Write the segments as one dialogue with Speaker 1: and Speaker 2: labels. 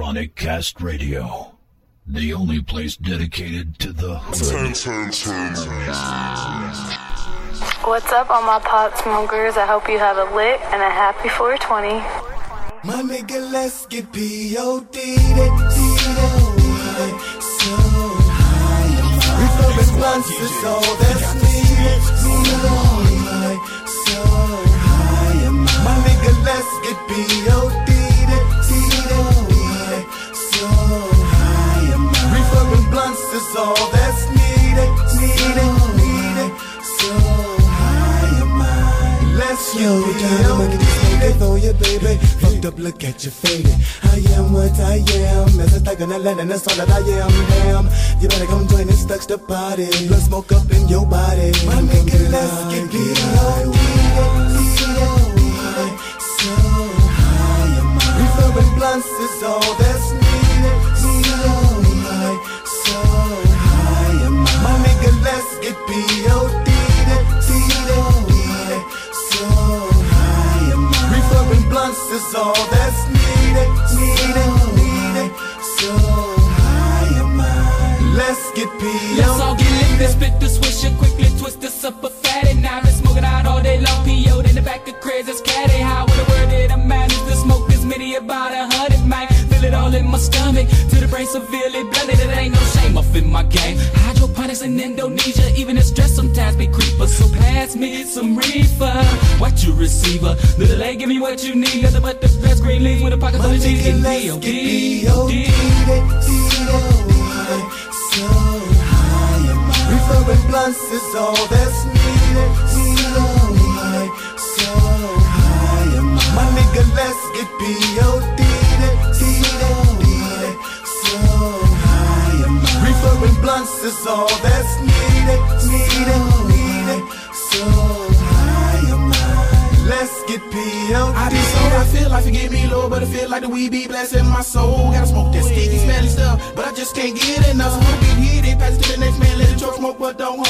Speaker 1: Chronic Cast Radio, the only place dedicated to the hood.
Speaker 2: What's up, all my pot smokers? I hope you have a lit and a happy 420.
Speaker 3: My nigga, let's get P.O.D. That so high. Refurbished blunts is all that's needed. So high, so high. My nigga, let's get P.O.D. all that's needed. Needed, needed. So high. Am I. Let's
Speaker 4: Yo,
Speaker 3: get
Speaker 4: time, I get this
Speaker 3: P.O.D.
Speaker 4: nigga you, baby. Fucked up, look at you faded. I am what I am. As a thug in and that's all that I am. Damn, you better come join this thugs the party. Blood smoke up in your body.
Speaker 3: My nigga, let's get P.O.D.
Speaker 4: So high,
Speaker 3: Refurbished blunts is all that's is all that's needed. Needed, needed. So high. Am I. Let's get
Speaker 5: Let's all
Speaker 3: P.O.D.
Speaker 5: get lit, spit the swisher, quickly twist this up a fatty. Now been smoking out all day long, PO'd in the back of the smoke many about a hundred. Feel it all in my stomach, to the brain severely blunted. It ain't no shame up in my game. Hydroponics in Indonesia, pass me some reefer, what you receiver. Little lady, give me what you need, nothing but the best green leaves with a pocket full
Speaker 3: My
Speaker 5: of cheese. and D.O.D.
Speaker 3: So high. Refurbished blunts is all that's needed. So high, so high. Am I My nigga, let's get P.O.D. So high. Refurbished blunts is all that's. Needed, needed. Get P.O.D.
Speaker 6: I be so I feel like forgive me, Lord, but I feel like the weed be blessing my soul. Gotta smoke that sticky, smelly stuff, but I just can't get enough. Smoke it, hit it, pass it to the next man, let it choke smoke, but don't hold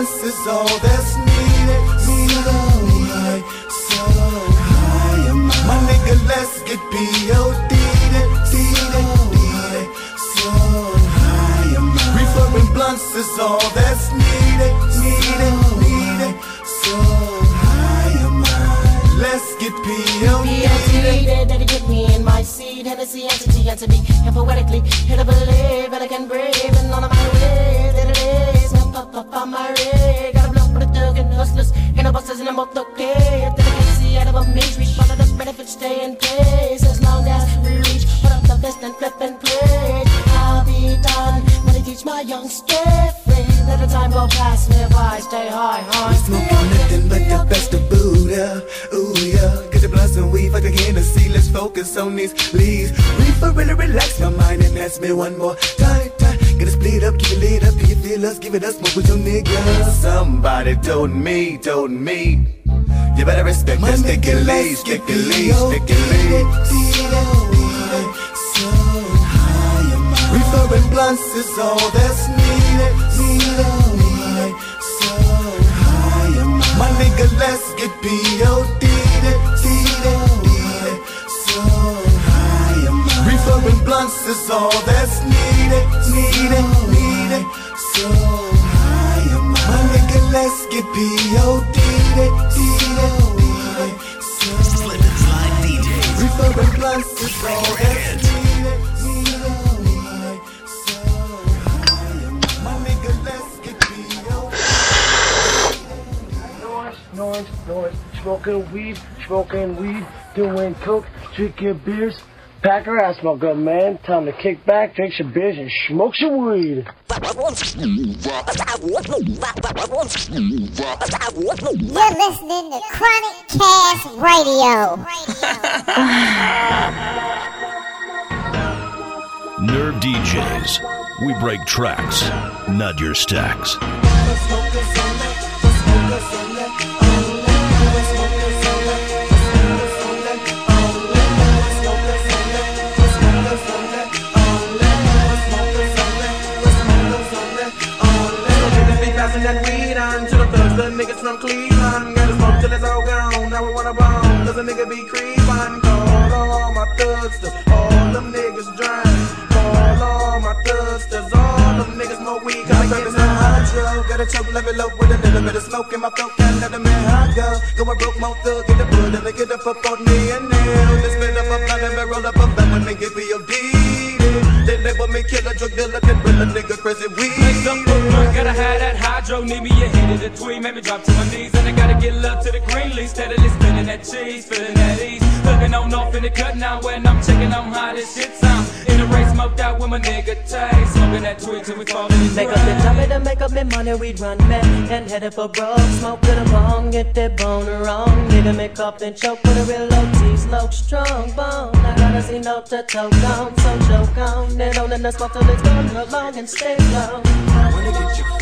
Speaker 3: Blunts is all that's needed. So high, so high. My nigga, let's get P.O.D. So high. Refurbished blunts is all that's needed. Needed, needed. So high. Let's get P.O.D.
Speaker 7: P.O.D. that he put me in my seat Hennessy entity be and poetically to believe eh? and I can breathe Rig Got a block for the thug and hustlers And the bosses and I'm both okay If they can see out of a maze Reach one of the benefits stay in place As long as we reach Put up the best and flip and play I'll be done When I teach my young stay free Let the time go past me by Stay high, high
Speaker 4: Smoke on nothing but the best of Buddha. Ooh, yeah. Get the blunts and weed, fuck the Hennessy. Let's focus on these leaves. Reefer really relax my mind and ask me one more time. Get it split up, keep it lit up. Do you feel us? Give it us smoke with your niggas. Somebody told me, told me. You better respect that sticky
Speaker 3: nigga,
Speaker 4: leaf,
Speaker 3: let's get
Speaker 4: sticky leaf, sticky leaf.
Speaker 3: So high. Refurbished blunts is all that's needed. So high, so high. My nigga, let's get P.O.D. So high. Refurbished blunts is all that's needed. Needed, needed. So high. My nigga, let's get P.O.D. So Refurbished blunts is all that's needed. Needed. So high. My nigga, let's get P.O.D.
Speaker 8: noise, noise, noise. Smoking weed, smoking weed, doing coke, drinking beers. Pack your ass smoke up, man. Time to kick back, drink some beers, and smoke some weed.
Speaker 9: You're listening to Chronic Cast Radio.
Speaker 1: Nerve DJs. We break tracks, not your stacks.
Speaker 6: Creeping. Gotta smoke till it's all gone. Now we wanna bone. Cause a nigga be creepin'. Call all my thugs to all them niggas drink. Call all my thugs to all them niggas smoke weed. Cause I get some hydro. Got a choke level up with a little bit of smoke in my throat. Can't let them in high go. Go and broke my thug in the bud. And they get up up on me and nail. Just spit up a blunt and roll up a blunt when they get POD. They label me killer, drug dealer, then real nigga crazy weed.
Speaker 10: Make some footwork, gotta have that hydro. Need me a hit of the tweet, make me drop to my knees. And I gotta get love to the green leaf, steadily spinning that cheese, feeling that ease. Looking on off in the cut now when I'm checking on how this shit sound. In the race, smoked out with my nigga Tay. Smoking that tweet till we fall in the
Speaker 7: Make up the time to make up the money, we run man and headed for broke. Smoke to the bone, get that bone wrong. Nigga make up then choke with a real low T, smoke strong bone. I gotta see no to choke on, so choke on. It on in the smoke till it's gone along and stay low.
Speaker 3: Wanna get you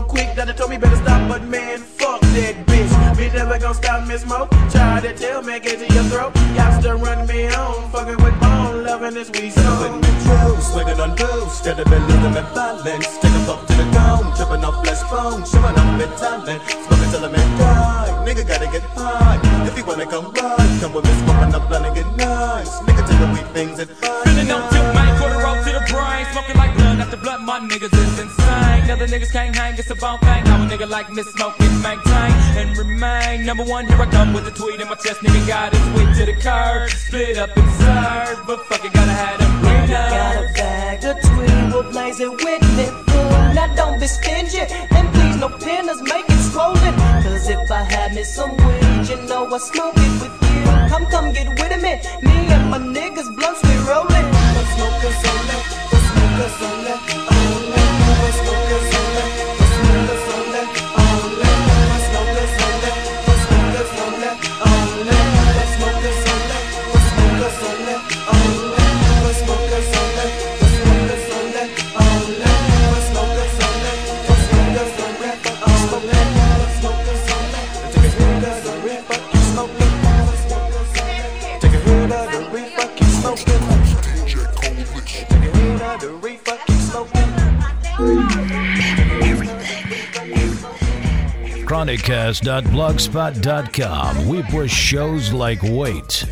Speaker 6: And it's never. Doctor told me better stop, but man, fuck that bitch. Bitch never gonna stop me smoke. Try to tell me, get to your throat. Y'all still run me on. Fucking with bone, loving this weed
Speaker 3: With
Speaker 6: song.
Speaker 3: me true, swinging on booze, instead of losing my balance. Take a puff to the dome, tripping off flesh bone, showing off my talent. Smoking till I'm in die, nigga gotta get high. If you wanna come ride, come with me, smoking up blunt and get nice. Nigga tell the weed things and fine.
Speaker 10: Feeling on tilt, man, quarter roll to the brain. Smoking like blood after blood, my niggas is insane. Other niggas can't hang, it's a bone thing. How a nigga like me smoking, maintain and remain. Number one, here I come with a tweet in my chest. Nigga got his way to the curb. Split up and serve, but fuck it, gotta have them green
Speaker 7: Got a bag of tweed, we'll blaze it with me full. Now don't be stingy, and please no pinners, make it swollen. Cause if I had me some weed, you know I smoke it with
Speaker 4: Chronicast.blogspot.com. We push shows like weight.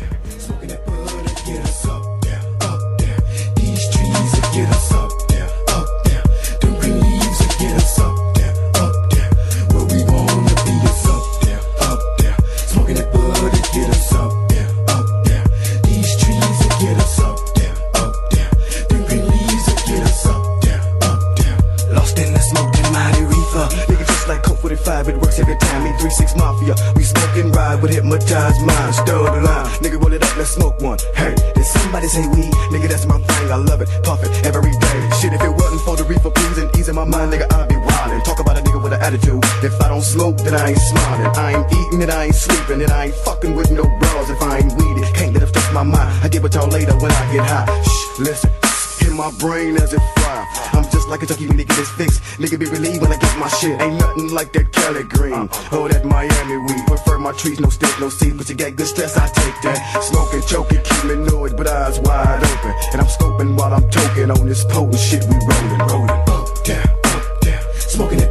Speaker 3: My trees, no stick, no seed. But you get good stress, I take that. Smoking, choking, keep me noise, but eyes wide open. And I'm scoping while I'm toking on this potent shit we rolling, rolling. Up, down, up, down. Smoking that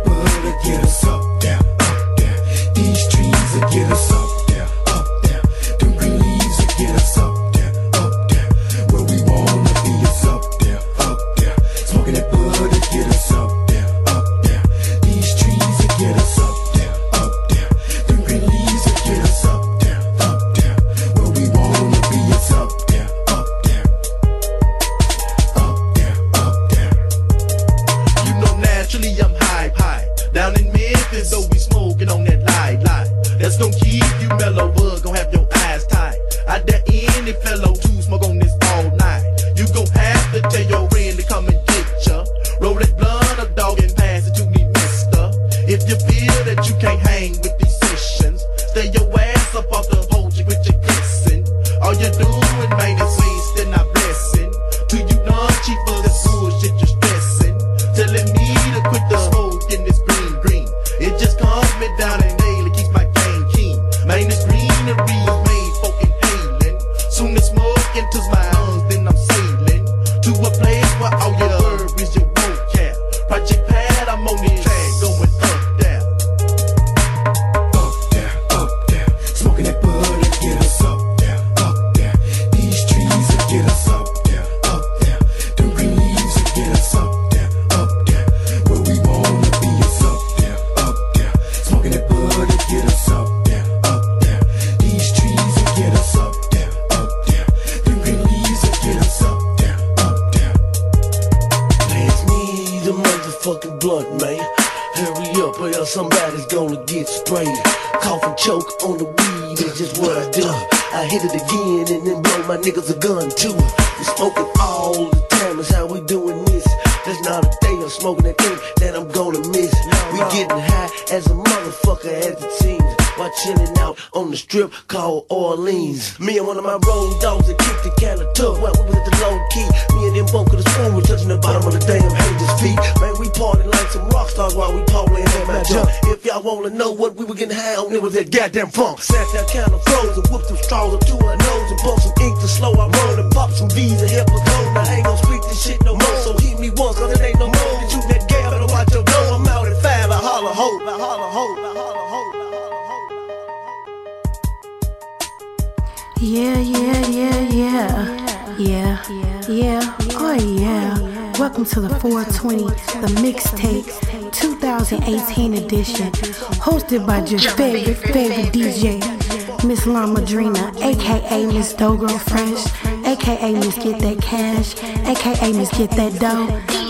Speaker 6: the
Speaker 11: strip called Orleans. Me and one of my road dogs that kicked the can of tough while we was at the low key. Me and them both could have spoon were touching the bottom of the damn haters' feet. Man, we party like some rock stars while we partying at my jump. If y'all wanna know what we were getting high on, it was that goddamn funk. Sat down kind of frozen, whooped some straws up to our nose and bumped some ink to slow our roll and pop some V's and help us go. I ain't gon' speak this shit no more, so hit me once, cause it ain't no more. That you that gap, better watch your door. I'm out at five, I holler ho, I holler ho, I holler ho, I holler
Speaker 12: Yeah, yeah, yeah, yeah. Yeah, yeah, oh yeah. Welcome to the 420, the mixtape 2018 edition, hosted by your favorite, favorite DJ, Miss La Madrina, aka Miss Dough Fresh, aka Miss Get That Cash, aka Miss Get That Dough,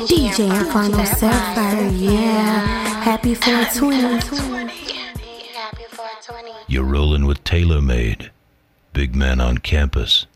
Speaker 12: DJ Inferno Setfire, yeah. Happy 420.
Speaker 4: You're rolling with TaylorMade. Big man on campus.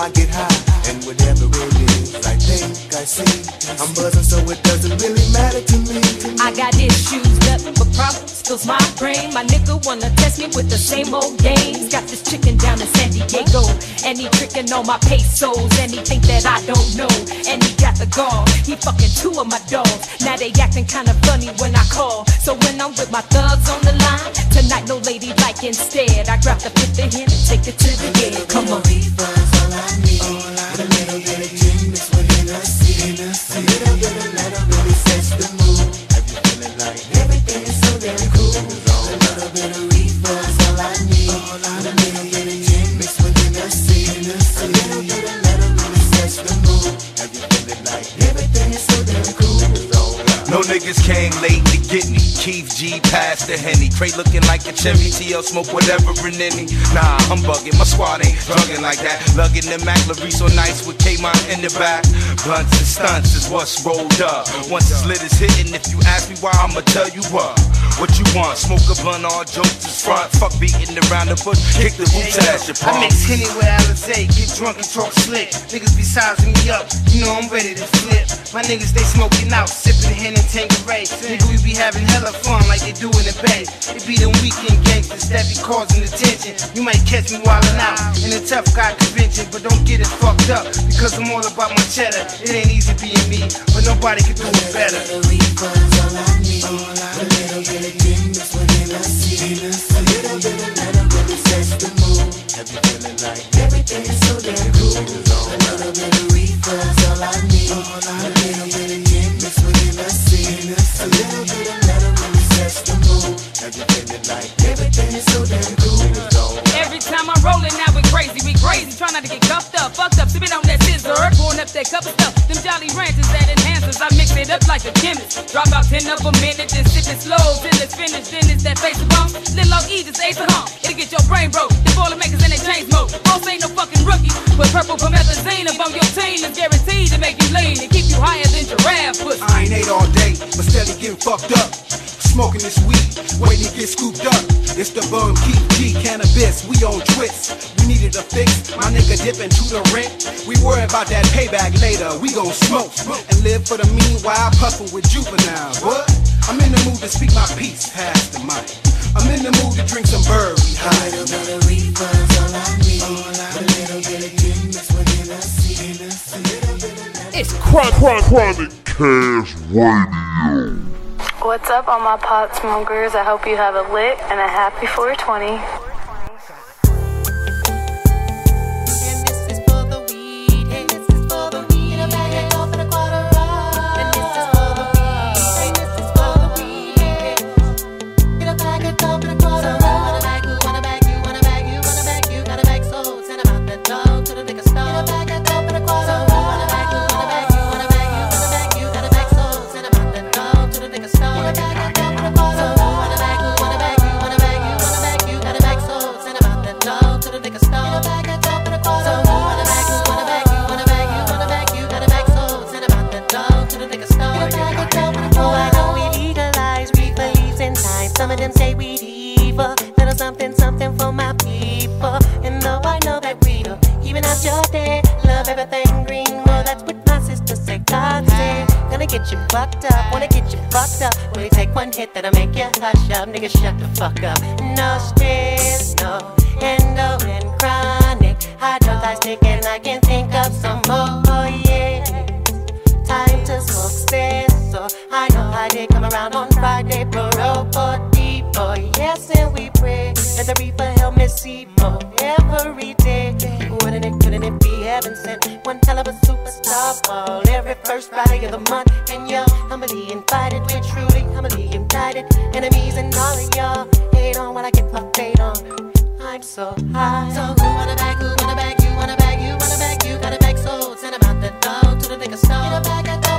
Speaker 3: I
Speaker 13: get I think I see. I'm buzzing so it doesn't really matter to me.
Speaker 14: I got issues, nothing but problems. Fills my brain. My nigga wanna test me with the same old games. Got this chicken down in San Diego, and he tricking on my pesos. And he think that I don't know, and he got the gall. He fucking two of my dogs. Now they acting kinda funny when I call. So when I'm with my thugs on the line, tonight no lady like instead. I grab the fifth and take it to the head. Come on.
Speaker 3: all I need. A little bit letter really sets the mood.
Speaker 15: No niggas came late to get me. Keef G passed the Henny. Crate looking like a cherry. TL smoke whatever in any. Nah, I'm bugging. My squad ain't drugging like that. Lugging the Mac, Larry so nice with K-Mont in the back. Blunts and stunts is what's rolled up. Once it's lit, it's hitting. If you ask me why, I'ma tell you what. What you want? Smoke a blunt, all jokes is front. Fuck beating around the bush. Kick the boots ass your
Speaker 16: I
Speaker 15: palm.
Speaker 16: mix Henny with Alizé, get drunk and talk slick. Niggas be sizing me up, you know I'm ready to flip. My niggas they smoking out, sipping Hen Tanqueray. Nigga, we be having hella fun like they do in the Bay. It be them weekend gangsters that be causing the tension. You might catch me wildin' out in a tough guy convention, but don't get it fucked up because I'm all about my cheddar. It ain't easy being me, but nobody can do it better.
Speaker 3: A little bit of I see. A little bit of really the mood. Have you feeling like everything is so damn cool? A little bit of reefer all I need. A little a little bit
Speaker 17: Every time I'm rolling out, we crazy, we crazy. Try not to get cuffed up, fucked up, sipping on that scissor. Pouring up that cup of stuff, them Jolly Ranchers that enhances. I mix it up like a chemist. Drop out 10 of a minute, then sip it slow till it's finished. Then that face of bump. Little old E just ace a hump. It get your brain broke. The Boilermakers in their change mode. Both ain't no fucking rookie. With purple promethazine up your team is guaranteed to make you lean and keep you high than giraffe pussy.
Speaker 15: I ain't ate all day, but steady getting fucked up. Smoking this weed, waiting to get scooped up. It's the bum keep G cannabis, we on twist. We needed a fix, my nigga dipping to the rent. We worry about that payback later, we gon' smoke and live for the meanwhile, puffin' with juveniles. What? I'm in the mood to speak my piece, pass the mic. I'm in the mood to drink some bourbon. High.
Speaker 3: little bit of refunds, all I need. But a little bit of getting mixed with Hennessy.
Speaker 18: It's Chronic, Chronic, Chronic Cash Radio.
Speaker 2: What's up, all my pot smokers? I hope you have a lit and a happy 420.
Speaker 7: Something, something for my people. And though I know that we don't, even out your day, love everything green. Well, that's what my sister said. God say, gonna get you fucked up, wanna get you fucked up. Will you take one hit that'll make you hush up? Nigga, shut the fuck up. No stress, no endo and chronic. Hydrotize stick and I can think of some more. Oh, yeah. Time to smoke sense. So I know I did come around on pray that the reaper help me see more every day. Wouldn't it, couldn't it be heaven sent? One hell of a superstar ball every first Friday of the month. And you're humbly invited, we're truly humbly indicted. Enemies and all of y'all hate on when I get my fade on. I'm so high. So who wanna bag, who wanna bag, you wanna bag, you wanna bag, you gotta bag, so send 'em out the door to the nigga store. Get a bag, a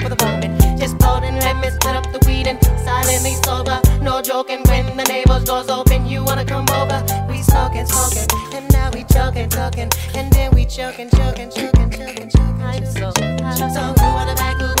Speaker 7: for the moment. Just floating split up the weed and silently sober. No joking when the neighbor's doors open, you wanna come over. We smoking, smoking, and now we choking, talking, and then we choking, choking, choking, choking, choking. I'm so, I'm so, so, so, so, so,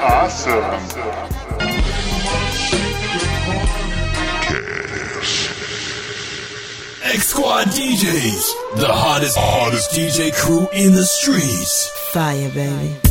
Speaker 18: awesome.
Speaker 1: X Squad DJs, the hottest, hottest DJ crew in the streets.
Speaker 10: Fire, baby.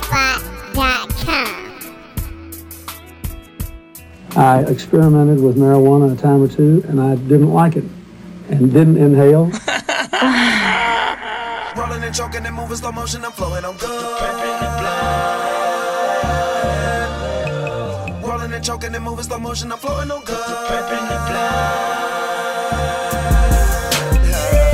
Speaker 9: blogspot.com.
Speaker 19: I experimented with marijuana a time or two and I didn't like it and didn't inhale.
Speaker 3: Rolling and choking and moving slow motion, I'm flowing on good. Rolling and choking and moving slow motion, I'm flowing on good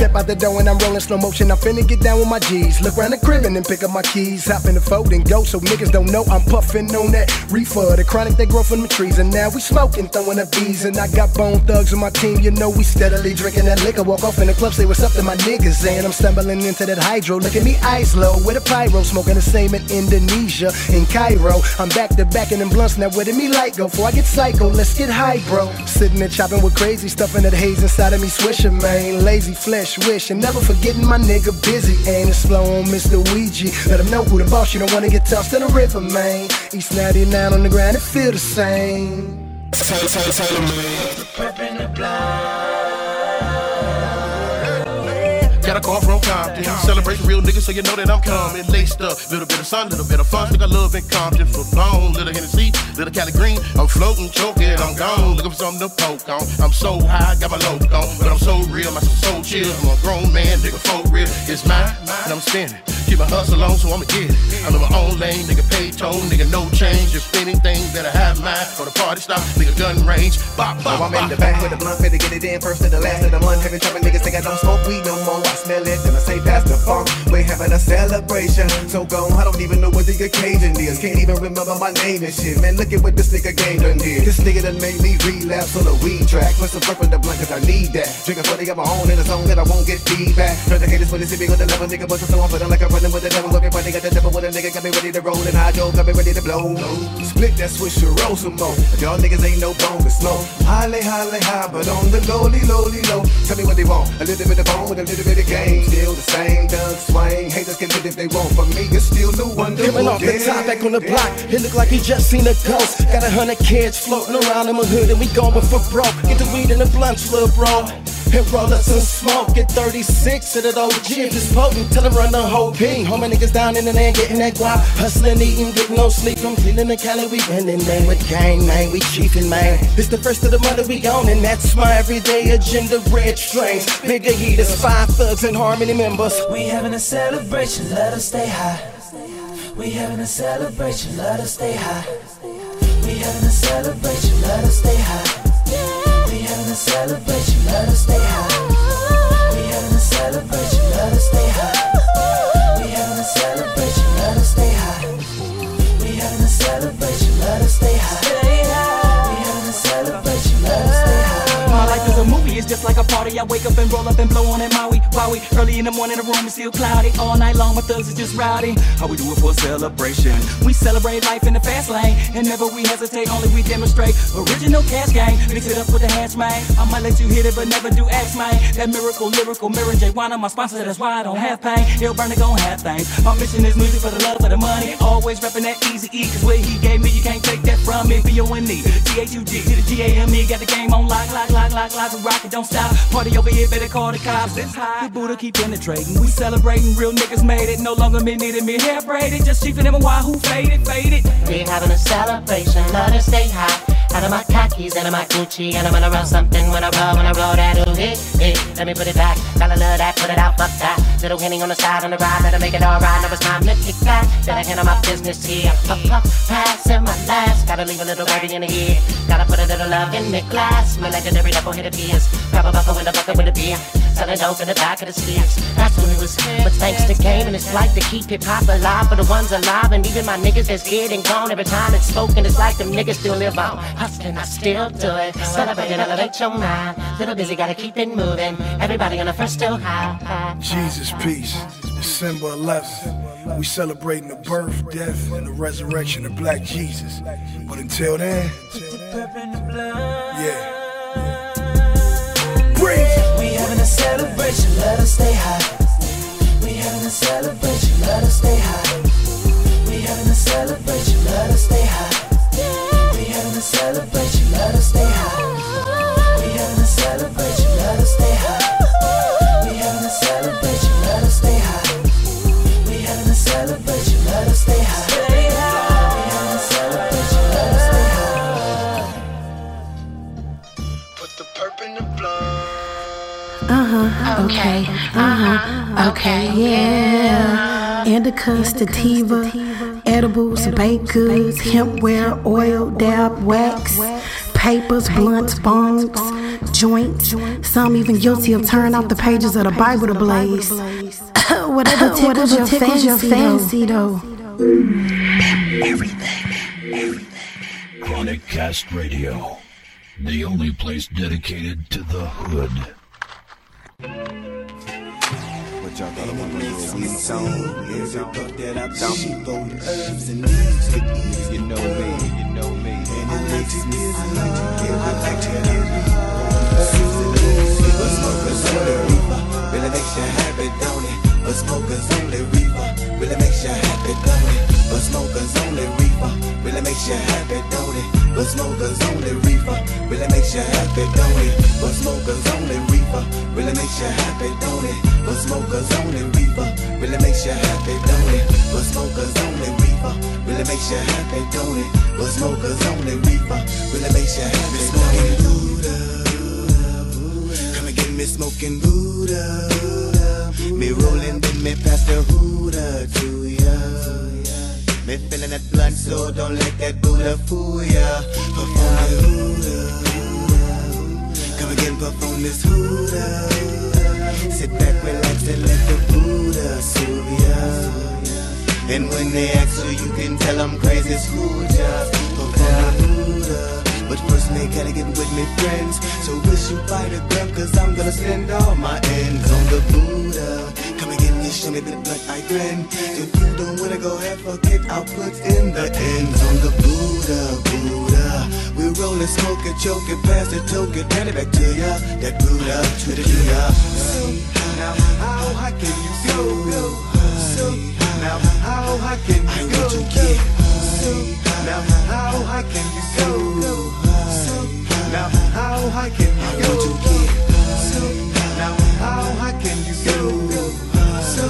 Speaker 20: step out the door and I'm rolling slow motion. I'm finna get down with my G's. Look around the crib and then pick up my keys. Hop in the fold and go so niggas don't know I'm puffing on that reefer. The chronic they grow from the trees. And now we smoking, throwing up bees. And I got bone thugs on my team. You know we steadily drinking that liquor. Walk off in the club, say what's up to my niggas. And I'm stumbling into that hydro. Look at me, eyes low with a pyro. Smoking the same in Indonesia, in Cairo. I'm back to back in them blunts. Now where did me light go? Before I get psycho, let's get high, bro. Sitting there chopping with crazy stuff in that haze inside of me. Swishing, man. Layzie flesh, wish. And never forgetting my nigga Bizzy. Ain't it slow on Mr. Ouija. Let him know who the boss. You don't wanna get tossed in the river, man. East 99 on the ground, it feel the same.
Speaker 21: Tell, tell, tell him, man.
Speaker 16: Prepping the Got a call from Compton. Celebrating real niggas, so you know that I'm coming. Laced up, little bit of sun, little bit of fun. Think I love in Compton. For bone, little Hennessy, little Cali Green. I'm floating, choking, I'm gone. Looking for something to poke on. I'm so high, got my load on. But I'm so real, my soul chill. I'm a grown man, nigga, folk real. It's mine, and I'm spinning. Keep my hustle on, so I'ma get it. I'm in my own lane, nigga, pay toll, nigga, no change. If anything, better have mine. For the party stop, nigga, gun range. Bop, bop,
Speaker 4: Oh, I'm in the back with the blunt, finna get it in first to the last of the month. Heavy chopping niggas think I don't smoke weed no more. I smell it, then I say that's the funk. We're having a celebration, so gone. I don't even know what the occasion is. Can't even remember my name and shit. Man, look at what this nigga game done did. This nigga done made me relapse on the weed track. Put some purple in the blunt, cause I need that. Drinking 40 of my own in a zone that I won't get feedback. Try to haters for the city on the level, nigga, but so I'm feeling like I'm running with the devil. Funny, got the devil with a nigga, got me ready to roll. And I go, got me ready to blow. Split that switch to roll some more. Y'all niggas ain't no bone to smoke. Highly, highly high, but on the lowly, lowly low. Tell me what they want. A little bit of bone with a little bit of game. Still the same, Doug Swain. Haters can hit if they want. but me, it's still the wonder.
Speaker 16: Coming off the top back on the block, it look like he just seen a ghost. Got a hundred kids floating around in my hood, and we going for broke. Get the weed in the blunts, little bro. And roll some smoke, get 36 of that OG if it's potent, tell him run the whole P. Homie niggas down in the land getting that guap, hustling, eating, getting no sleep. From Cleveland the Cali, we winning, man, with gang, man, we chiefin', man. It's the first of the month we on, and that's my everyday agenda. Red strings, bigger heaters, five thugs and harmony members.
Speaker 10: We having a celebration, let us stay high. We having a celebration, let us stay high. We having a celebration, let us stay high. Celebration, let us stay high. We having a celebration, let us stay high. We having a celebration, let us stay high. We having a celebration, let us stay high. It's just like a party. I wake up and roll up and blow on that Maui, Wowie. Early in the morning, the room is still cloudy. All night long, my thugs is just rowdy. How we do it for a celebration? We celebrate life in the fast lane, and never we hesitate, only we demonstrate. Original cash game, mix it up with the hash, man. I might let you hit it, but never do X, man. That miracle, lyrical, Mirror J. Wine, my sponsor, that's why I don't have pain. He'll burn it, gon' have things. My mission is music for the love of the money. Always reppin' that Eazy E, cause what he gave me, you can't take that from me. B-O-N-E, T-H-U-G, to the G-A-M-E, got the game on lock, lock, lock, lock, lock, we rock it, don't stop. Party over here, better call the cops. It's high. The Buddha keep penetrating. We celebrating, real niggas made it. No longer me needed me hair braided. Just chiefing them a why who faded, faded.
Speaker 7: We having a celebration, let us stay high. Out of my khakis, out of my Gucci, and I'm gonna roll something when I roll, when I roll that ooh hit, hit. Let me put it back, gotta love that, put it out, fuck that. Little Henny on the side, on the ride, let her make it alright. Now it's time to kick back, better handle my business here. Puff, puff, pass in my last, gotta leave a little baby in the head. Gotta put a little love in the glass. My legendary double hit appears. Grab a buffer with a bucket with a beer. Selling dope in the back of the stairs. That's when it was. But thanks to game and its life to keep hip hop alive for the ones alive. And even my niggas that's dead and gone. Every time it's spoken, it's like them niggas still live on. Hustling, I still do it. Celebrate and elevate your mind. Little busy, gotta keep it moving. Everybody on the first still high.
Speaker 20: Jesus peace. December 11th. We celebrating the birth, death, and the resurrection of Black Jesus. But until then, yeah. Breathe.
Speaker 10: We having a celebration, let us stay high. We having a celebration, let us stay high. We having a celebration, let us stay high. We having a celebration, let us stay high. We having a celebration, let us stay high. We having a celebration, let us stay high. We having a celebration, let us stay high. We having a celebration, let us stay high.
Speaker 20: Put the perp in the blunt.
Speaker 12: Uh huh. Okay. Uh huh. Okay. Yeah. Indica, sativa, edibles, baked goods, hempware, oil, dab, wax, papers, blunts, bongs, joints. Some even guilty of tearing out the pages of the Bible to blaze. Whatever tickles your fancy, your fancy though.
Speaker 1: Everything. Chronic Cast Radio. The only place dedicated to the hood.
Speaker 3: To do a weed song? Every buck that I dump, herbs and leaves to eat. You know me, you know me. And it makes me feel like to Budsmokers only reefer, really makes you happy, don't it? Budsmokers only reefer, really makes you happy, don't it? Budsmokers only reefer, really makes you happy, don't it? Budsmokers only reefer, really makes you happy, don't it? Budsmokers only reefer, really makes you happy, don't it? Budsmokers only reefer, really makes you happy, don't it? Budsmokers only reefer, really makes you happy, don't it? Budsmokers only reefer, really makes you happy, smoking Buddha. Come and get me smoking Buddha. Me rolling, then me pass the Buddha to ya. Me feeling that blunt, so don't let that Buddha fool ya. Perform the Buddha. Come again, on this Buddha. Sit back, relax, and let the Buddha soothe ya. And when they ask you, you can tell them crazy school just But first, gotta get with me friends. So wish you fight a gun, cause I'm gonna spend all my ends on the Buddha. Come again, you show me the blood I grin. If you don't wanna go ahead, fuck it, I'll put in the ends on the Buddha, uh, uh. Buddha. We roll and smoke it, choke it, pass it, toke it, hand it back to ya. That Buddha, to the Buddha. See, now, how high can you go? So, now, how high can you go? Get. See, now, how high can you go? Now, how high can you go? So now, how high can you go? So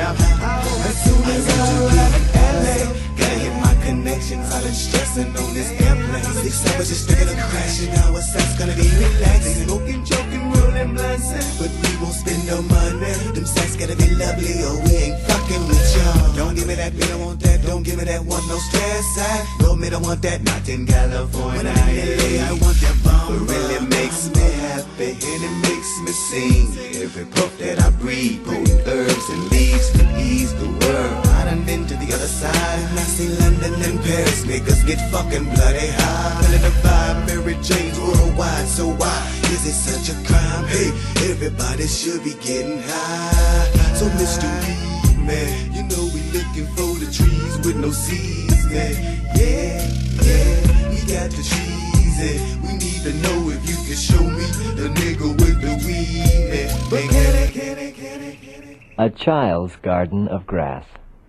Speaker 3: now, how as soon as I arrive in LA, gotta hit my connections. I've been stressing on this airplane. Six hours just thinking of crashing. Now what's that's gonna be relaxing, smoking, joking, blunts, eh? but we won't spend no money. Them sex gotta be lovely, or we ain't fucking with y'all. Don't give me that, me don't want that. Don't give me that one, no stress. I no, me don't want that. Not in California, when I'm in LA, I want that bomb. It really makes me happy and it makes me sing. Every puff that I breathe, potent herbs and leaves to ease the world. I done been to the other side, and I see London and Paris. Niggas get fucking bloody high. Feeling the vibe, Mary Jane's worldwide. So why is it such a crime? Hey, everybody should be getting high. So Mr. Weed Man, you know we looking for the trees with no seeds, man. Yeah, yeah, we got the trees, and we need to know if you can show me the nigga with the weed, man. But can it, can it, can it, can it?
Speaker 22: A child's garden of grass.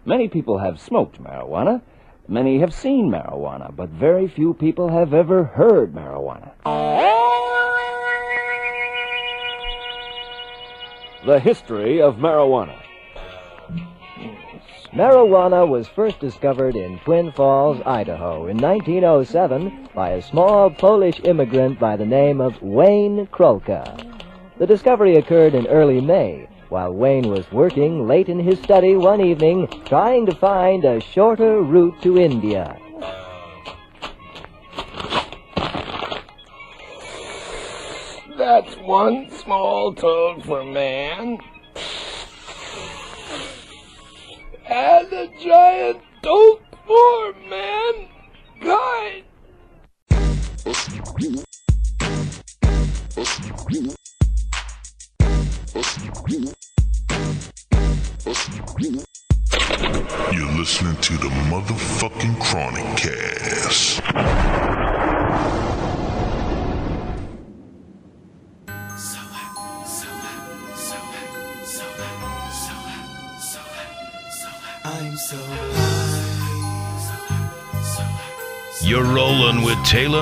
Speaker 22: Many people have smoked marijuana. Many have seen marijuana, but very few people have ever heard marijuana. The history of marijuana.
Speaker 23: Marijuana was first discovered in Twin Falls, Idaho in 1907 by a small Polish immigrant by the name of Wayne Krolka. The discovery occurred in early May while Wayne was working late in his study one evening trying to find a shorter route to India.
Speaker 24: That's one small toad for man. And a giant toad for mankind.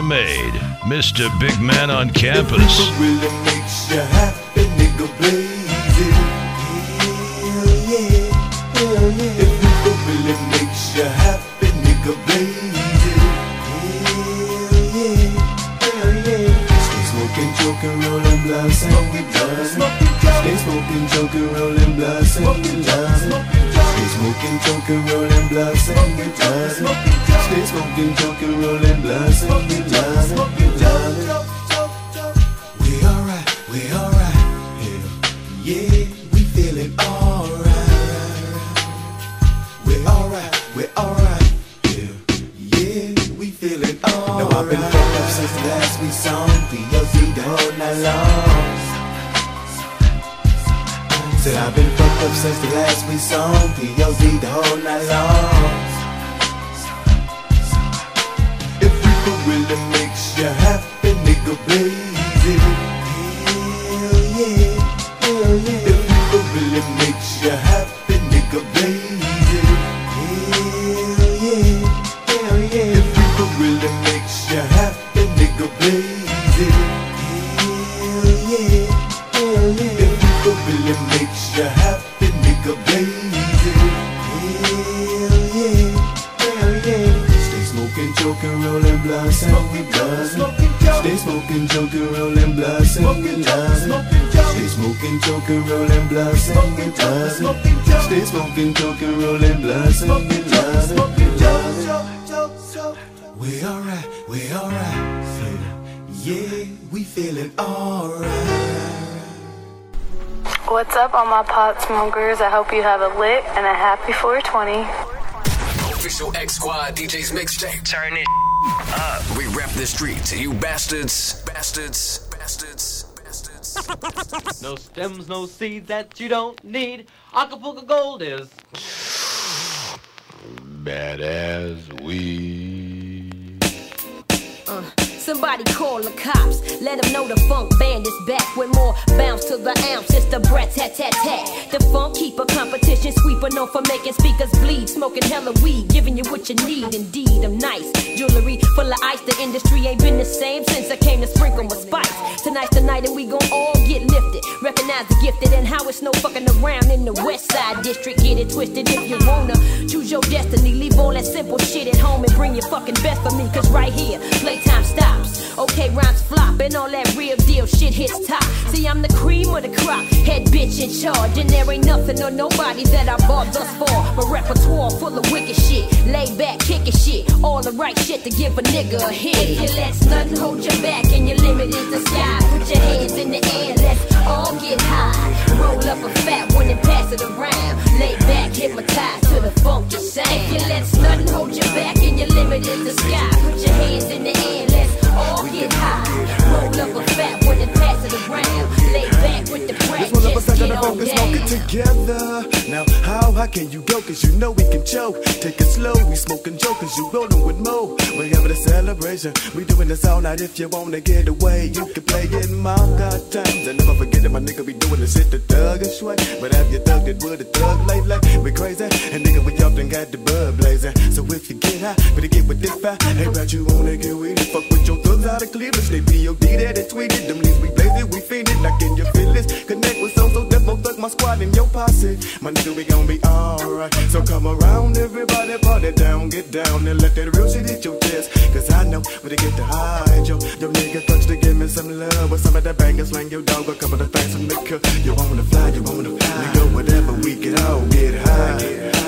Speaker 25: Made, Mr. Big Man on campus.
Speaker 3: We
Speaker 4: buzzing. Smoking, joking, rolling blunts, and we loving. Smoking, joking, rolling blunts, and we buzzing. Smoking, joking, rolling blunts, and we loving. We alright, we alright. Yeah, we feeling alright.
Speaker 2: What's up, all my pot smokers? I hope you have a lit and a happy 420.
Speaker 26: Official X Squad DJ's mixtape. Turn it up. We rep the streets. You bastards, bastards, bastards, bastards.
Speaker 27: No stems, no seeds that you don't need. Acapulco Gold is.
Speaker 28: Bad as we.
Speaker 29: Uh, somebody call the cops. Let them know the funk band is back with more bounce to the ounce. It's the brat tat tat tat. The funk keeper competition sweeper known for making speakers bleed. Smoking hella weed, giving you what you need. Indeed, I'm nice. Jewelry full of ice. The industry ain't been the same since I came to sprinkle with spice. Tonight's the night and we gon' all get lifted. Recognize the gifted and how it's no fucking around in the West Side District. Get it twisted if you wanna. Choose your destiny. Leave all that simple shit at home and bring your fucking best for me. Cause right here, playtime stops. Okay, rhymes flop and all that real deal shit hits top. See, I'm the cream of the crop. Head bitch in charge. And there ain't nothing or nobody that I bought thus far. My repertoire full of wicked shit. Lay back, kicking shit. All the right shit to give a nigga a hit. If you let nothing hold you back and your limit is the sky, put your hands in the air. Let's all get high. Roll up a fat one and pass it around. Lay back, hypnotized to the funky sound. If you let nothing hold you back and your limit is the sky, put your hands in the air. Let's all get high. Roll up a fat one and pass it around. Lay back with the
Speaker 4: This one of us
Speaker 29: practice.
Speaker 4: I gotta focus, smoke it together. Now, how high can you go? Cause you know we can choke. Take it slow, we smoking jokers, you rolling with Mo. We having a celebration. We doing this all night if you wanna get away. You can play it in my God times. And never forget that my nigga be doing the shit the thug and sway. But have you thugged it with a thug lately? We crazy. And nigga, we often got the bud blazing. So if you get high, better get with this fire. Hey, bet you wanna get with it. Fuck with your thugs out of Cleveland. They POD that they tweeted. Them leaves we blaze it, we it. Like in your feelings. Connect with so so demo thug my squad and your posse. My nigga, we gon' be alright. So come around, everybody, party down, get down and let that real shit hit your chest. Cause I know when they get to hide, yo, your nigga touch to give me some love. With some of that bangers, slang your dog, a couple of things from the cook. You wanna fly, you wanna fly. Nigga, whatever we get all get high.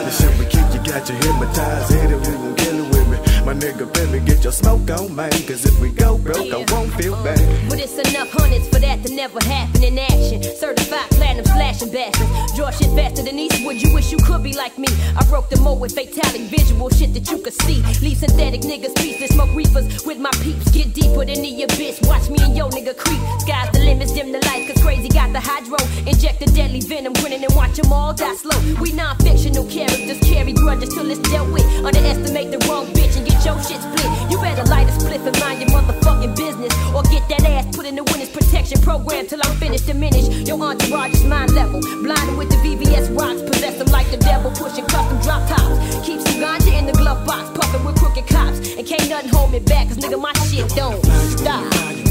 Speaker 4: The shit we keep, you got you hypnotized. Hit it, we gon' kill it with me. My nigga, baby, get your smoke on, man. Cause if we go broke, I won't feel bad.
Speaker 29: But it's enough hundreds for that to never happen in action. Certified platinum slashing bastards. Draw shit faster than Eastwood. You wish you could be like me. I broke the mold with fatality visual shit that you could see. Leave synthetic niggas pieces, smoke reefers with my peeps. Get deeper than the abyss. Watch me and yo nigga creep. Sky's the limits, dim the lights. Cause crazy got the hydro. Inject the deadly venom, grinning and watch them all die slow. We non fictional characters carry grudges till it's dealt with. Underestimate the wrong bitch and get your shit split. You better light a spliff and mind your motherfucking business. Or get that ass put in the witness protection program till I'm finished diminish. Your entourage is mind level. Blinded with the VVS rocks. Possess them like the devil. Pushing custom drop tops. Keep some ganja in the glove box. Puffing with crooked cops. And can't nothing hold me back. Cause nigga, my shit don't stop.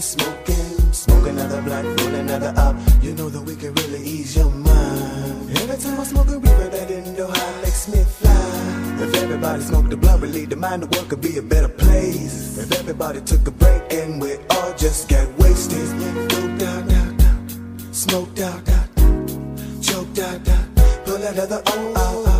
Speaker 7: Smoking smoking. Smoke another blunt, roll another up. You know that we can really ease your mind. Every time I smoke a reefer, that didn't know how makes me fly. If everybody smoked the blunt, relieve the mind, the world could be a better place. If everybody took a break and we all just get wasted. Smoked out, out, out. Smoked out, out. Choked out, out. Pull oh, oh, oh, oh.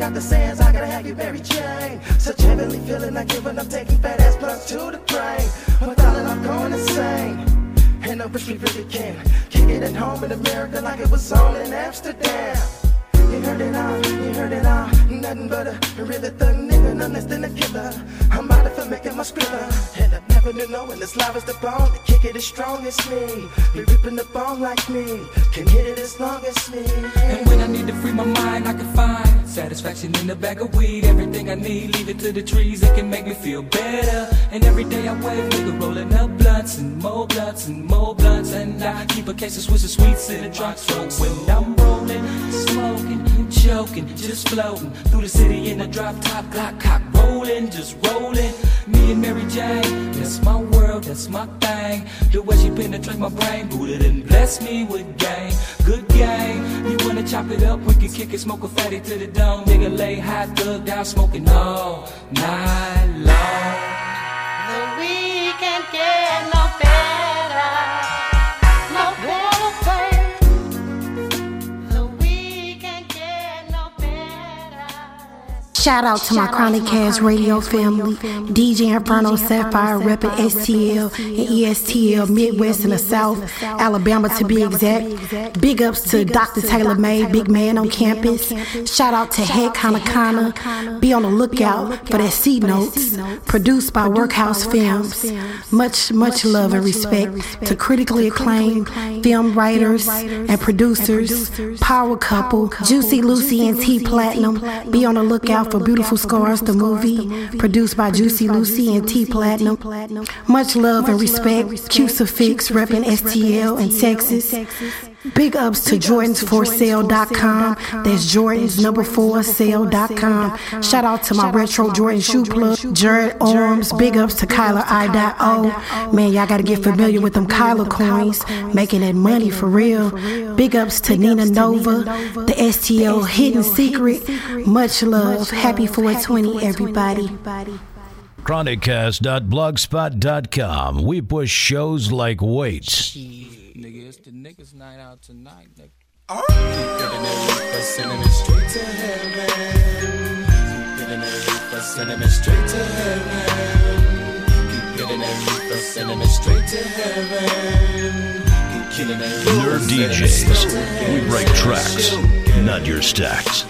Speaker 30: Got the sands,
Speaker 31: I
Speaker 30: gotta have you, Mary Jane. Such heavenly feeling, I give I'm taking fat ass blunts to the brain. Well, darling, I'm going insane. And I wish we really can kick it at home in America like it was on in Amsterdam. You heard it all, you heard it all. Nothing but a really thug nigga, none less than a killer. I'm out for making my skrilla. And I've never been knowing this live is the bone. The kick it as strong as me. Be ripping the bone like me. Can hit it as long as me.
Speaker 10: And when I need to free my mind, I can find satisfaction in the bag of weed. Everything I need, leave it to the trees. It can make me feel better. And every day I wake, nigga, rolling up blunts and more blunts and more blunts. And I keep a case of Swiss sweets in the trunk. So when I'm rolling, smoking, joking, just floating through the city in a drop top, clock, cock, rolling, just rolling. Me and Mary Jane, that's my that's my thing. The way she penetrates my brain, booted and bless me with game. Good game. You wanna chop it up? We can kick it, smoke a fatty to the dome. Nigga lay high, thug down, smoking all night long.
Speaker 30: The weekend no
Speaker 12: Shout out to my Chronic Cast radio family, DJ Inferno Setfire repping STL and ESTL Midwest and the South, Alabama to be exact. Big ups to Dr. TaylorMade, big man on campus. Shout out to Head Kana Kana. Be on the lookout for that C Notes, produced by Workhouse Films. Much, much love and respect to critically acclaimed film writers and producers, Power Couple, Juicy Lucy and T Platinum. Be on the lookout for Beautiful Scars, the movie, produced by Juicy Lucy and T Platinum. Much love and respect, Crucifix, repping STL in Texas. Big ups to Jordans4sale.com. That's Jordans number four sale.com. Shout out to my retro Jordan shoe plug, Jared Arms. Big ups to Kyler I.O. Man, y'all gotta get familiar with them Kyler coins, making that money for real. Big ups to Nina Nova, the STL Hidden Secret. Much love. Happy 420, everybody.
Speaker 1: Chronicast.blogspot.com. We push shows like weights.
Speaker 10: Nigga, the niggas night out tonight, nigga. Oh.
Speaker 3: Keep getting that reefer, sending it straight to heaven. Keep getting that reefer, sending it straight to heaven. Keep getting that reefer, sending it straight to heaven. Keep killing that reefer,
Speaker 1: Nerd
Speaker 3: sending it straight to
Speaker 1: DJs. We break tracks, not your stacks.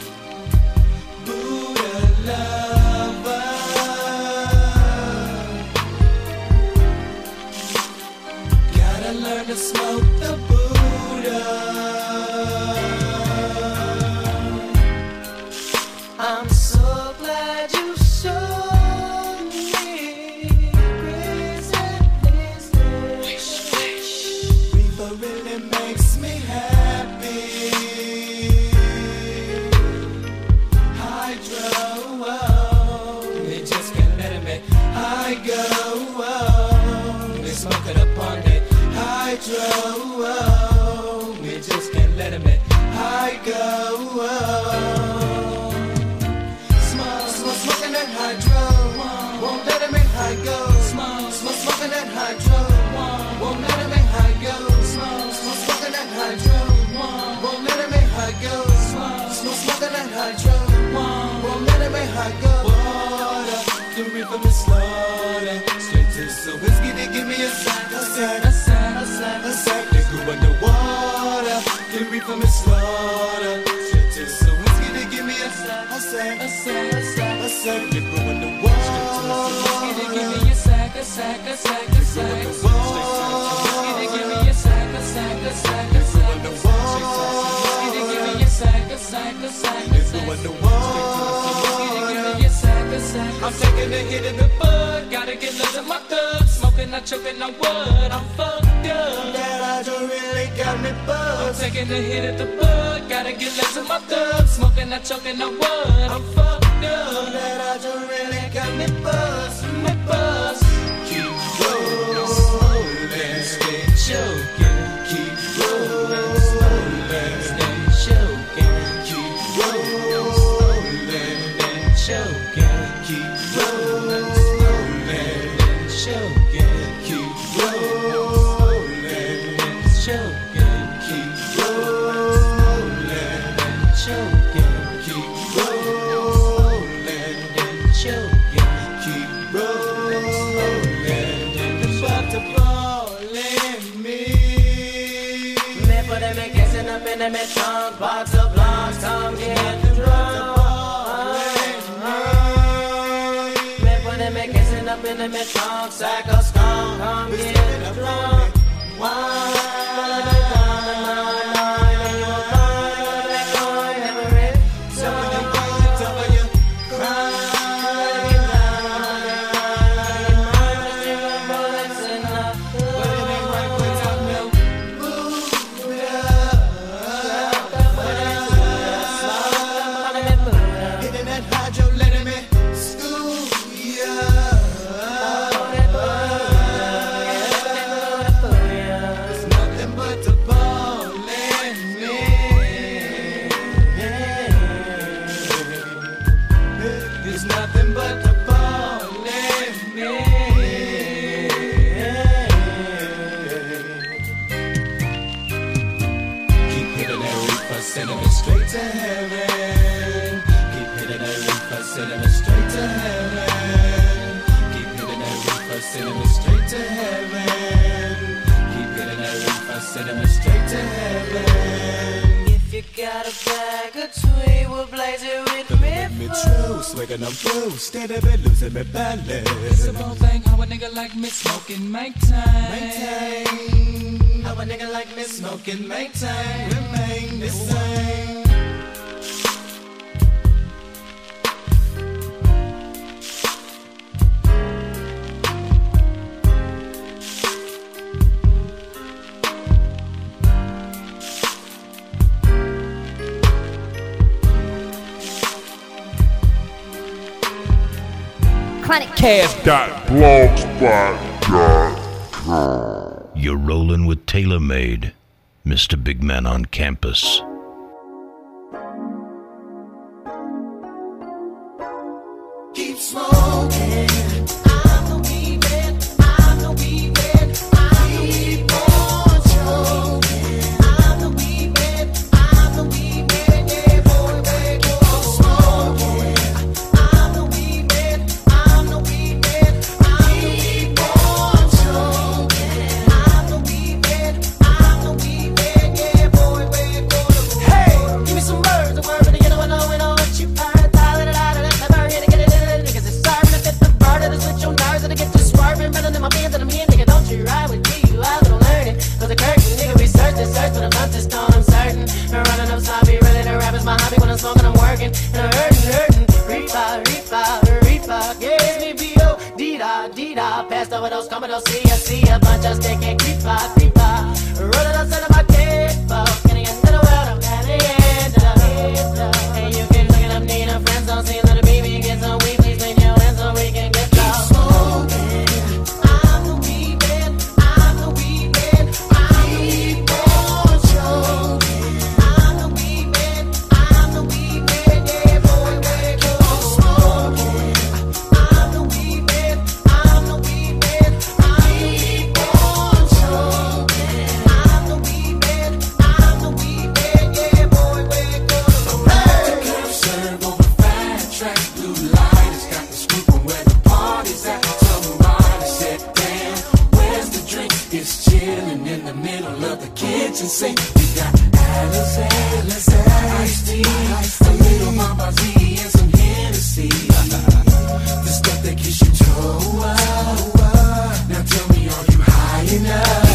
Speaker 3: The reaper is slaughter, to the whiskey. They give me a sack, a sack, a sack, a sack, a sack. They grew underwater, straight to the whiskey. They give me a sack, a sack, a sack, a sack. They grew underwater, they give me a sack, a sack, a sack, a sack. Grew underwater, they give me a sack, a sack, a sack, a sack. They grew underwater,
Speaker 10: I'm taking a hit of the bud, gotta get less of my thug. Smoking, not choking on wood, I'm fucked up.
Speaker 3: That I don't really got me
Speaker 10: I'm taking a hit of the bud, gotta get less of my thug. Smoking, not choking on wood, I'm fucked up.
Speaker 7: Kissing
Speaker 3: steady been
Speaker 32: Chronic
Speaker 18: Blogspot.com.
Speaker 1: You're rolling with TaylorMade, Mr. Big Man on campus.
Speaker 7: Now tell me, are you high enough?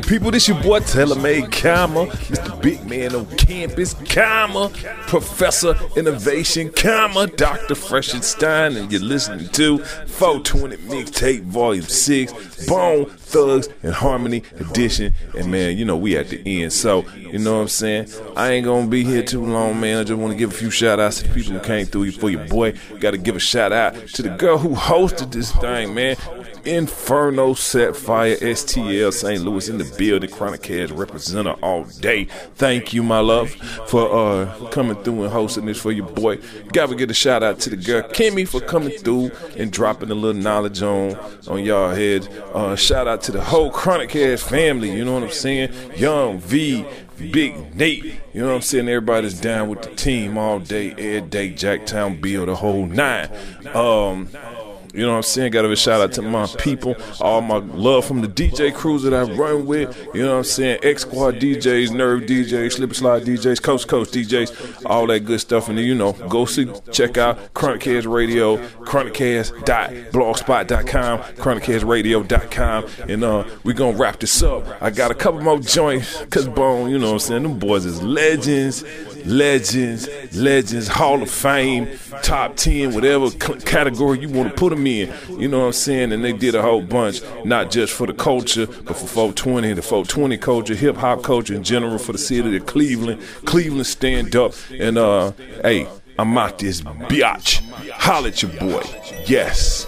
Speaker 33: Right, people, this your boy Taylor-Made Mr. Big Man on campus, comma, Professor Innovation, comma, Dr. Freshenstein, and you're listening to 420 Mixtape Volume 6, Bone Thugs and Harmony Edition. And man, you know, we at the end, so you know what I'm saying? I ain't gonna be here too long, man. I just wanna give a few shout outs to the people who came through for your boy. Gotta give a shout out to the girl who hosted this thing, man. Inferno Setfire STL St. Louis in the building. Chronic Cast representative all day. Thank you, my love, for uh coming through and hosting this for your boy. Gotta give a shout out to the girl Kimmy for coming through and dropping a little knowledge on on y'all heads. Uh, shout out to the whole Chronic ass family. You know what I'm saying? Young V. Big Nate, you know what I'm saying? Everybody's down with the team all day, every day, Jacktown Bill, the whole nine. Um, you know what I'm saying? Gotta give a shout out to my people, all my love from the DJ crews that I run with. You know what I'm saying? X Squad DJs, Nerve DJs, Slip and Slide DJs, Coast Coast DJs, all that good stuff. And then, you know, go see, check out Chronic Cast Radio, chronicast.blogspot.com, chronicasradio.com. And uh, we gonna wrap this up. I got a couple more joints, cause Bone, you know what I'm saying? Them boys is legends, legends, legends, Hall of Fame, top 10, whatever c- category you want to put them in. You know what I'm saying? And they did a whole bunch, not just for the culture, but for 420, the 420 culture, hip hop culture in general, for the city of Cleveland. Cleveland stand up. And, uh, hey, I'm out this biatch. Holla at your boy. Yes.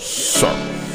Speaker 33: Sir.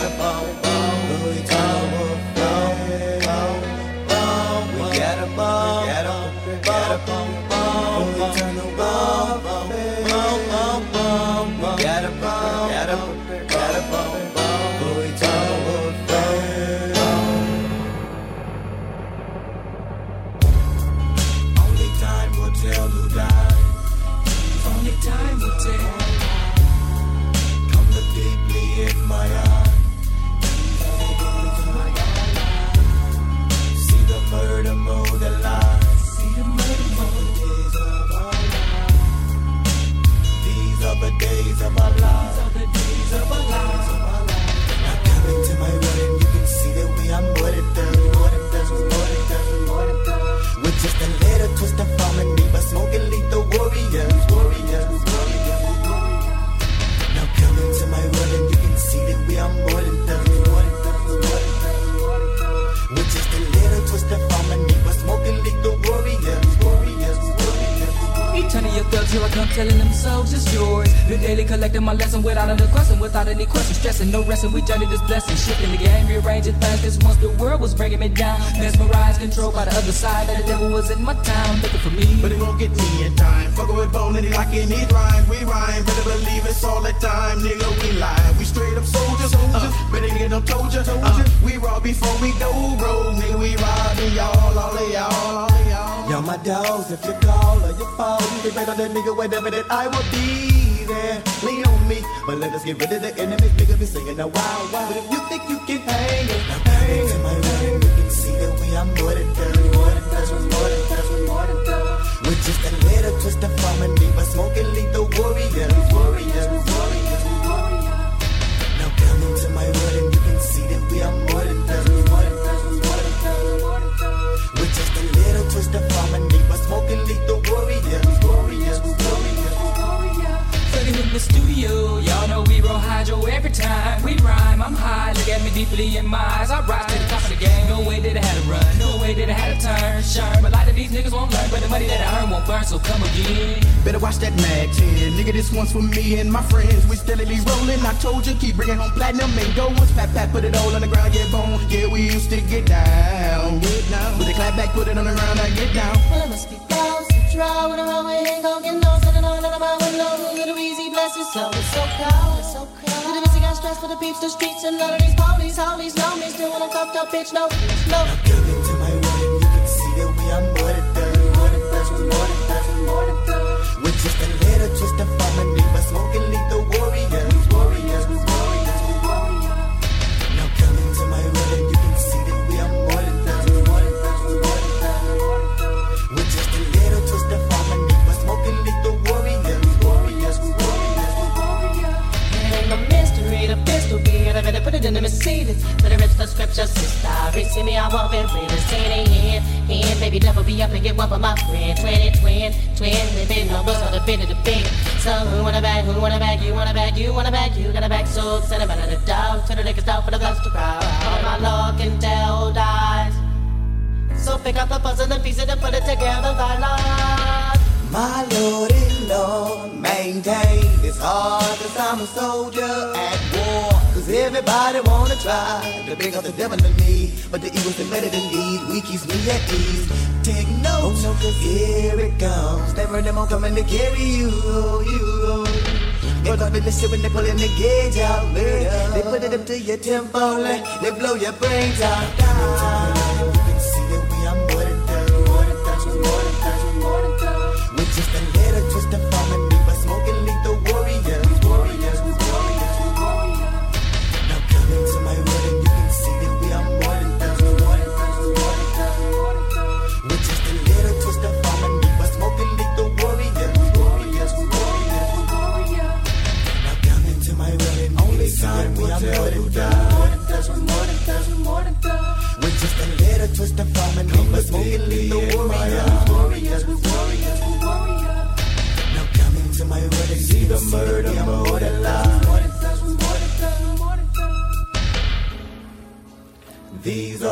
Speaker 7: compatible.
Speaker 10: Living daily, collecting my lesson without any question, without any question. Stressing, no resting, we journey this blessing. Shifting the game, rearranging things. Cause once the world was breaking me down. Mesmerized, controlled by the other side. That the devil was in my town, looking for me.
Speaker 6: But it won't get me in time. Fuck with bone and he like it, need rhyme. We rhyme, better believe it's all the time. Nigga, we lie. We straight up soldiers. Uh, better get no told ya. Uh, we raw before we go, bro. Nigga, we robbing y'all, all of y'all, all of y'all.
Speaker 3: Yo, my dogs, if you call or you fall, you can bet on that nigga whatever that I will be there. Lean on me, but let us get rid of the enemies. Nigga be singing a wild, wild. But if you think you can hang it, now hang it. my running, you can see that we are more than done. More than we're more than we're more than done. With just a little twist of harmony, but smoking lethal warriors,
Speaker 10: at me deeply in my eyes. I rise to the top of the game. No way that I had to run, no way that I had to turn. Sure, but a lot of these niggas won't learn, but the money that I earn won't burn. So come again.
Speaker 6: Better watch that mag 10. Nigga, this one's for me and my friends. We steadily rolling. I told you, keep bringing home platinum and gold ones. Pat, pat, put it all on the ground, yeah, bone. Yeah, we used to get down, get down. Put it clap back, put it on the ground, I get down.
Speaker 7: Well, it must be close to try when I'm on we ain't gon' get no Sitting on and about with no little easy blessings So it's so cold, it's so busy got stress for the the streets And none of these me. Still I'm fucked up, bitch, no, no.
Speaker 3: My you can see that we are more than. More than more than more than just a little twist of harmony, but smoking
Speaker 7: It in the Mercedes. Let it rip the scripture, sister. See me, I want it, say it in In, baby, never be up and get one for my friend Twin twin, twin been no bus on the bit of the big. So who wanna bag, who wanna bag, you wanna bag, you wanna bag You got a bag, so send it out of the dog To the niggas down for the guns to crowd All my luck and tell dies. So pick up the puzzle and piece it and put it together by love.
Speaker 3: My Lord and Lord, maintain it's hard cause I'm a soldier at war. Cause everybody wanna try to bring up the devil in me. But the evil's the better than these, we keeps me at ease. Take notes, oh, no, cause here it comes. Never them all coming to carry you, you. They got the listen when they pulling the gauge out, murder. They put it up to your tempo, like they blow your brains out. You can see that we are more than done, more than done, more than done, more than just a little twist of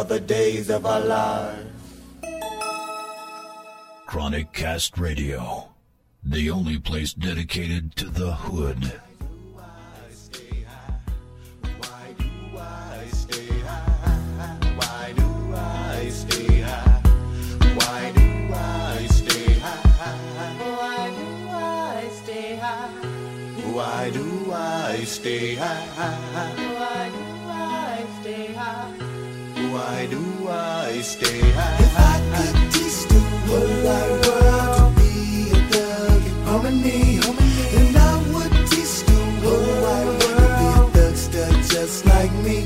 Speaker 3: are the days of our lives.
Speaker 1: Chronic Cast Radio, the only place dedicated to the hood.
Speaker 34: Why do I stay high? Why do I stay high?
Speaker 7: Why do I stay high?
Speaker 34: Why do I stay high?
Speaker 7: Why do I stay high?
Speaker 34: Why do I stay high?
Speaker 3: If I could teach the whole wide world to be a thug in harmony, then I would teach the whole wide world to be a thugster just like me.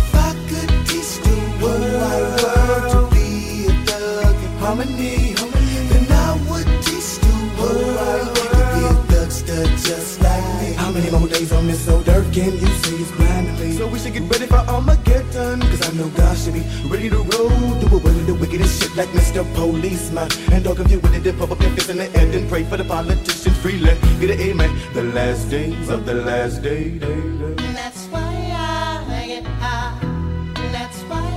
Speaker 3: If I could teach the whole wide world to be a thug in harmony, then I would teach the whole wide world to be a thugster just like me. How many more days on this old can you see it's grinding me?
Speaker 6: So we should get ready for Armageddon.
Speaker 3: Cause I know God should be ready to roll through a world of the wickedest shit like Mr. Policeman. And dog if you with it, dip up your fist in the air and pray for the politicians freely. Get an amen. The last days of the last day, day, day.
Speaker 7: That's why I get high. That's why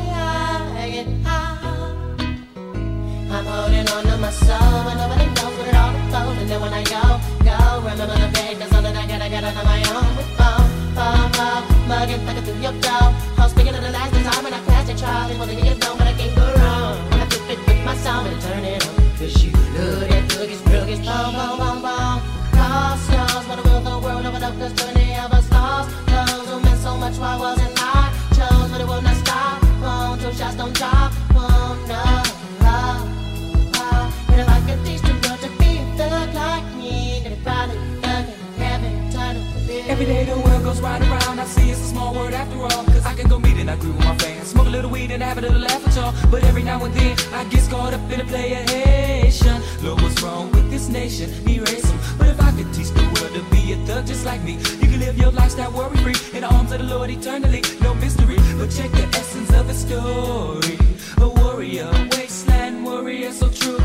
Speaker 7: I get high. I'm holding on to my soul, but nobody knows what it all unfolds. And then when I go, go, remember the bed
Speaker 10: got it on
Speaker 7: my own with phone, phone, phone. Mugging, thugging through your door. Hoes speaking of the last time when
Speaker 10: I passed the trial. They wanted to get know, but I can't go wrong. I flip it with my song and
Speaker 7: turn it on. Cause you look that thug is drug is boom, boom, boom, boom. Cross yours, what the world open up? Cause turn
Speaker 10: and I grew with my fans. Smoke a little weed and I have a little laugh at y'all. But every now and then I get caught up in a play of Haitian. Look, what's wrong with this nation? Erase 'em. But if I could teach the world to be a thug just like me, you can live your lifestyle worry free in the arms of the Lord eternally. No mystery, but check the essence of a story. A warrior, wasteland warrior, so true,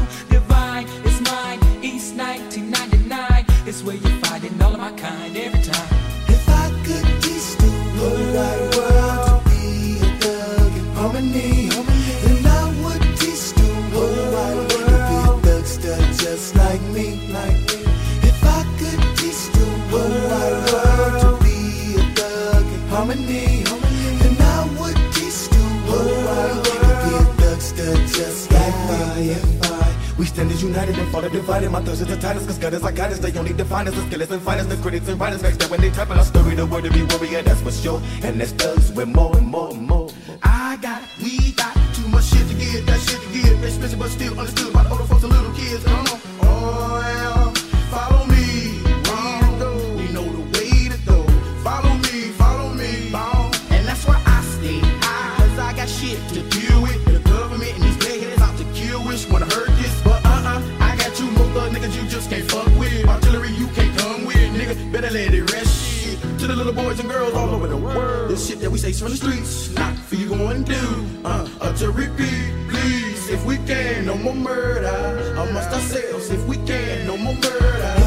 Speaker 4: united and fall divided. My thirst is the tightest, cause God is our guidance. They only define us, the skillers and finest, the critics and writers. Next that when they type in our story, the word to be warrior, that's for sure. And that's thugs with more and more and more.
Speaker 6: I got, we got too much shit to give, that shit to give. Expensive but still understood by the older folks and little kids. Come on, oh yeah, boys and girls all over the world. This shit that we say from the streets, not for you going to do. Uh, uh, to repeat, please, if we can, no more murder. Amongst ourselves, if we can, no more murder.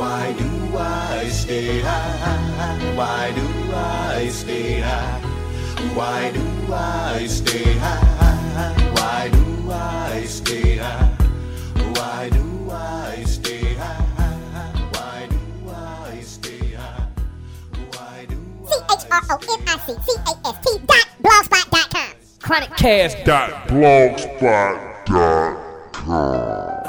Speaker 35: Why do I stay high? Why do I stay high? Why do I stay high? Why do I stay high? Why do I stay high? Why do I stay high? Why do
Speaker 9: C-H-R-O-N-I-C C-A-S-T dot blogspot dot com. Chronic
Speaker 3: Cast dot blogspot dot com.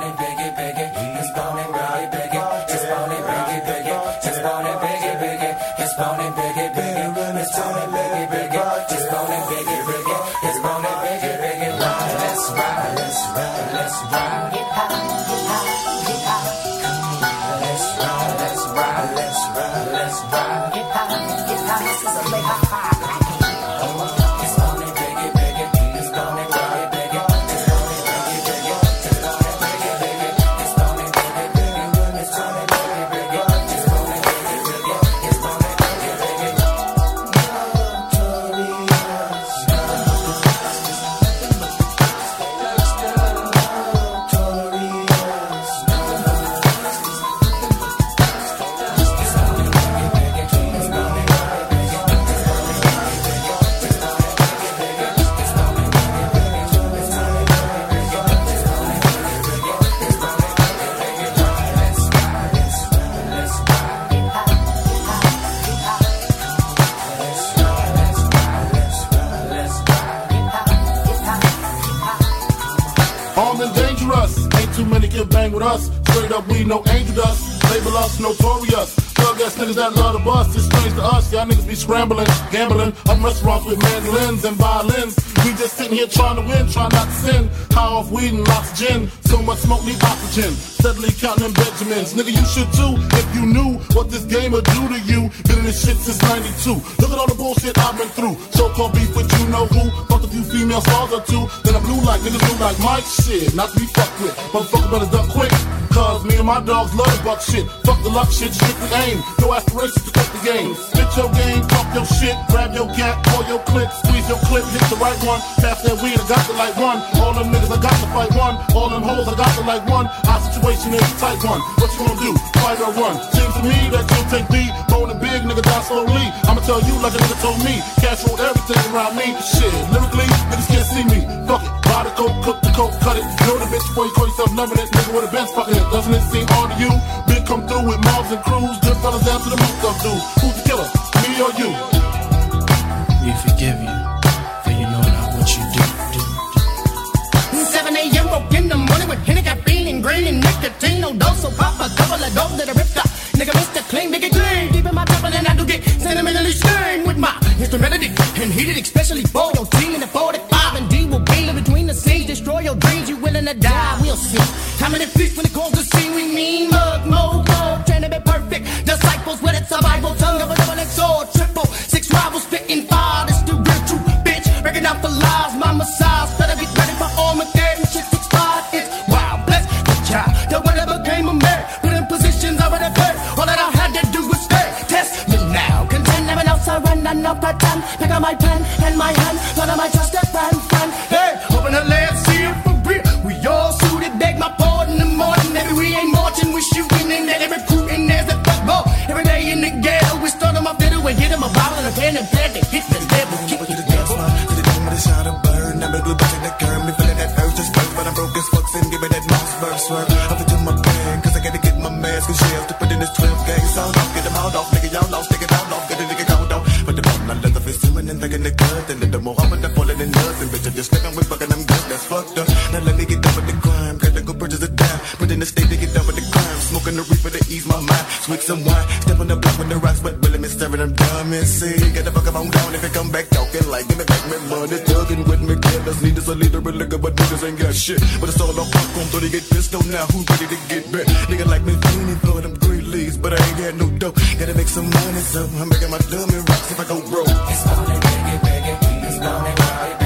Speaker 36: No angel dust. Label us notorious. Thug ass niggas that love to bust. It's strange to us. Y'all niggas be scrambling, gambling. I'm restaurants with mandolins and violins. We just sitting here trying to win, trying not to sin. High off weed and lots of gin. So much smoke need oxygen. Steadily counting Benjamins. Nigga, you should too if you knew what this game would do to you. Been in this shit since 92. Look at all the bullshit I've been through. So called beef with you know who. Fucked a few female stars or two. Then I blew like niggas blue like Mike shit. Not to be fucked with. Motherfucker better duck quick. Cause me and my dogs love the buck shit. Fuck the luck shit, strictly aim. No aspirations to cut the game. Spit your game, talk your shit, grab your gat, pull your clip, squeeze your clip, hit the right one. Pass that weed, I got to like one. All them niggas, I got to fight one. All them hoes, I got to like one. Our situation is a tight one. What you gonna do? Fight or run? Seems to me that you'll take the bone and big nigga die slowly. I'ma tell you like a nigga told me. Cash rolled everything around me. Shit, lyrically, niggas can't see me. Fuck it. Buy the coke, cook the coke, cut it. Know the bitch before you call yourself loving it. Nigga with a bench it. Doesn't it seem odd to you? Big come through with mobs and crews. Good fellas down to the most of dude. Who's the killer? Me or you?
Speaker 37: We forgive you.
Speaker 7: lean Nicotine, no dose, so pop a couple of those that are ripped up Nigga, Mr. Clean, nigga clean. Deep in my temple and I do get sentimentally stained With my instrumentality and heated Especially for your team in the 45 And D will be in between the scenes. Destroy your dreams, you willing to die, we'll see. How many feet when it calls to see We mean mug, mo, mo, trying to be perfect. Disciples with a survival tongue of a double-edged sword. Triple, six rivals spitting fire my pen and my hand, none of my
Speaker 10: intimacy. Get the fuck up, I'm gone. If you come back talking like, give me back my money. Tugging with me, kid. That's need is a leader, of liquor, but niggas ain't got shit. But it's all on fuck on 30 get pissed now. Who ready to get back? Nigga like me, feeling for them green leaves, but I ain't got no dough. Gotta make some money, so I'm making my dummy rocks if I go broke. It's all that biggie, biggie. It's all that.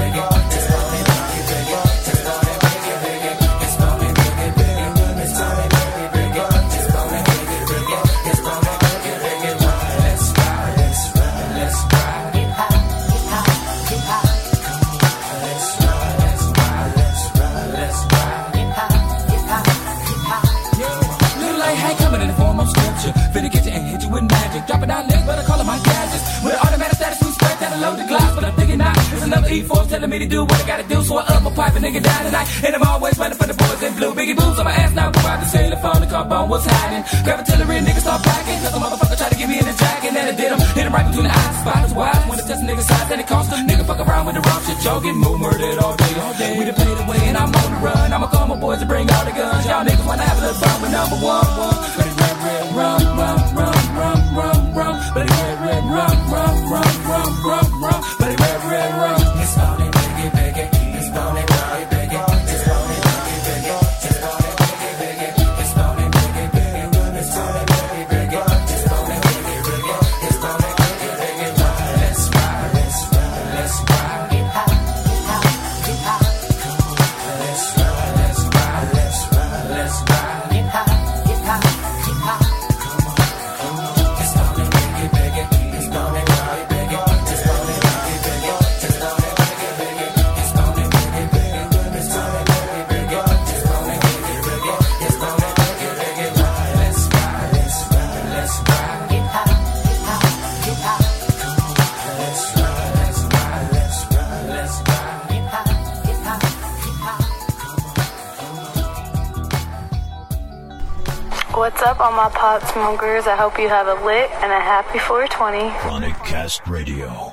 Speaker 10: get
Speaker 3: more. smokers. I hope you have a lit and a happy 420.
Speaker 1: Chronic Cast Radio.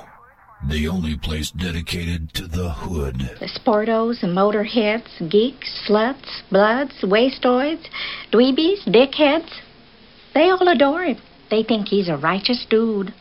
Speaker 1: The only place dedicated to the hood.
Speaker 38: The sportos, motorheads, geeks, sluts, bloods, wastoids, dweebies, dickheads. They all adore him. They think he's a righteous dude.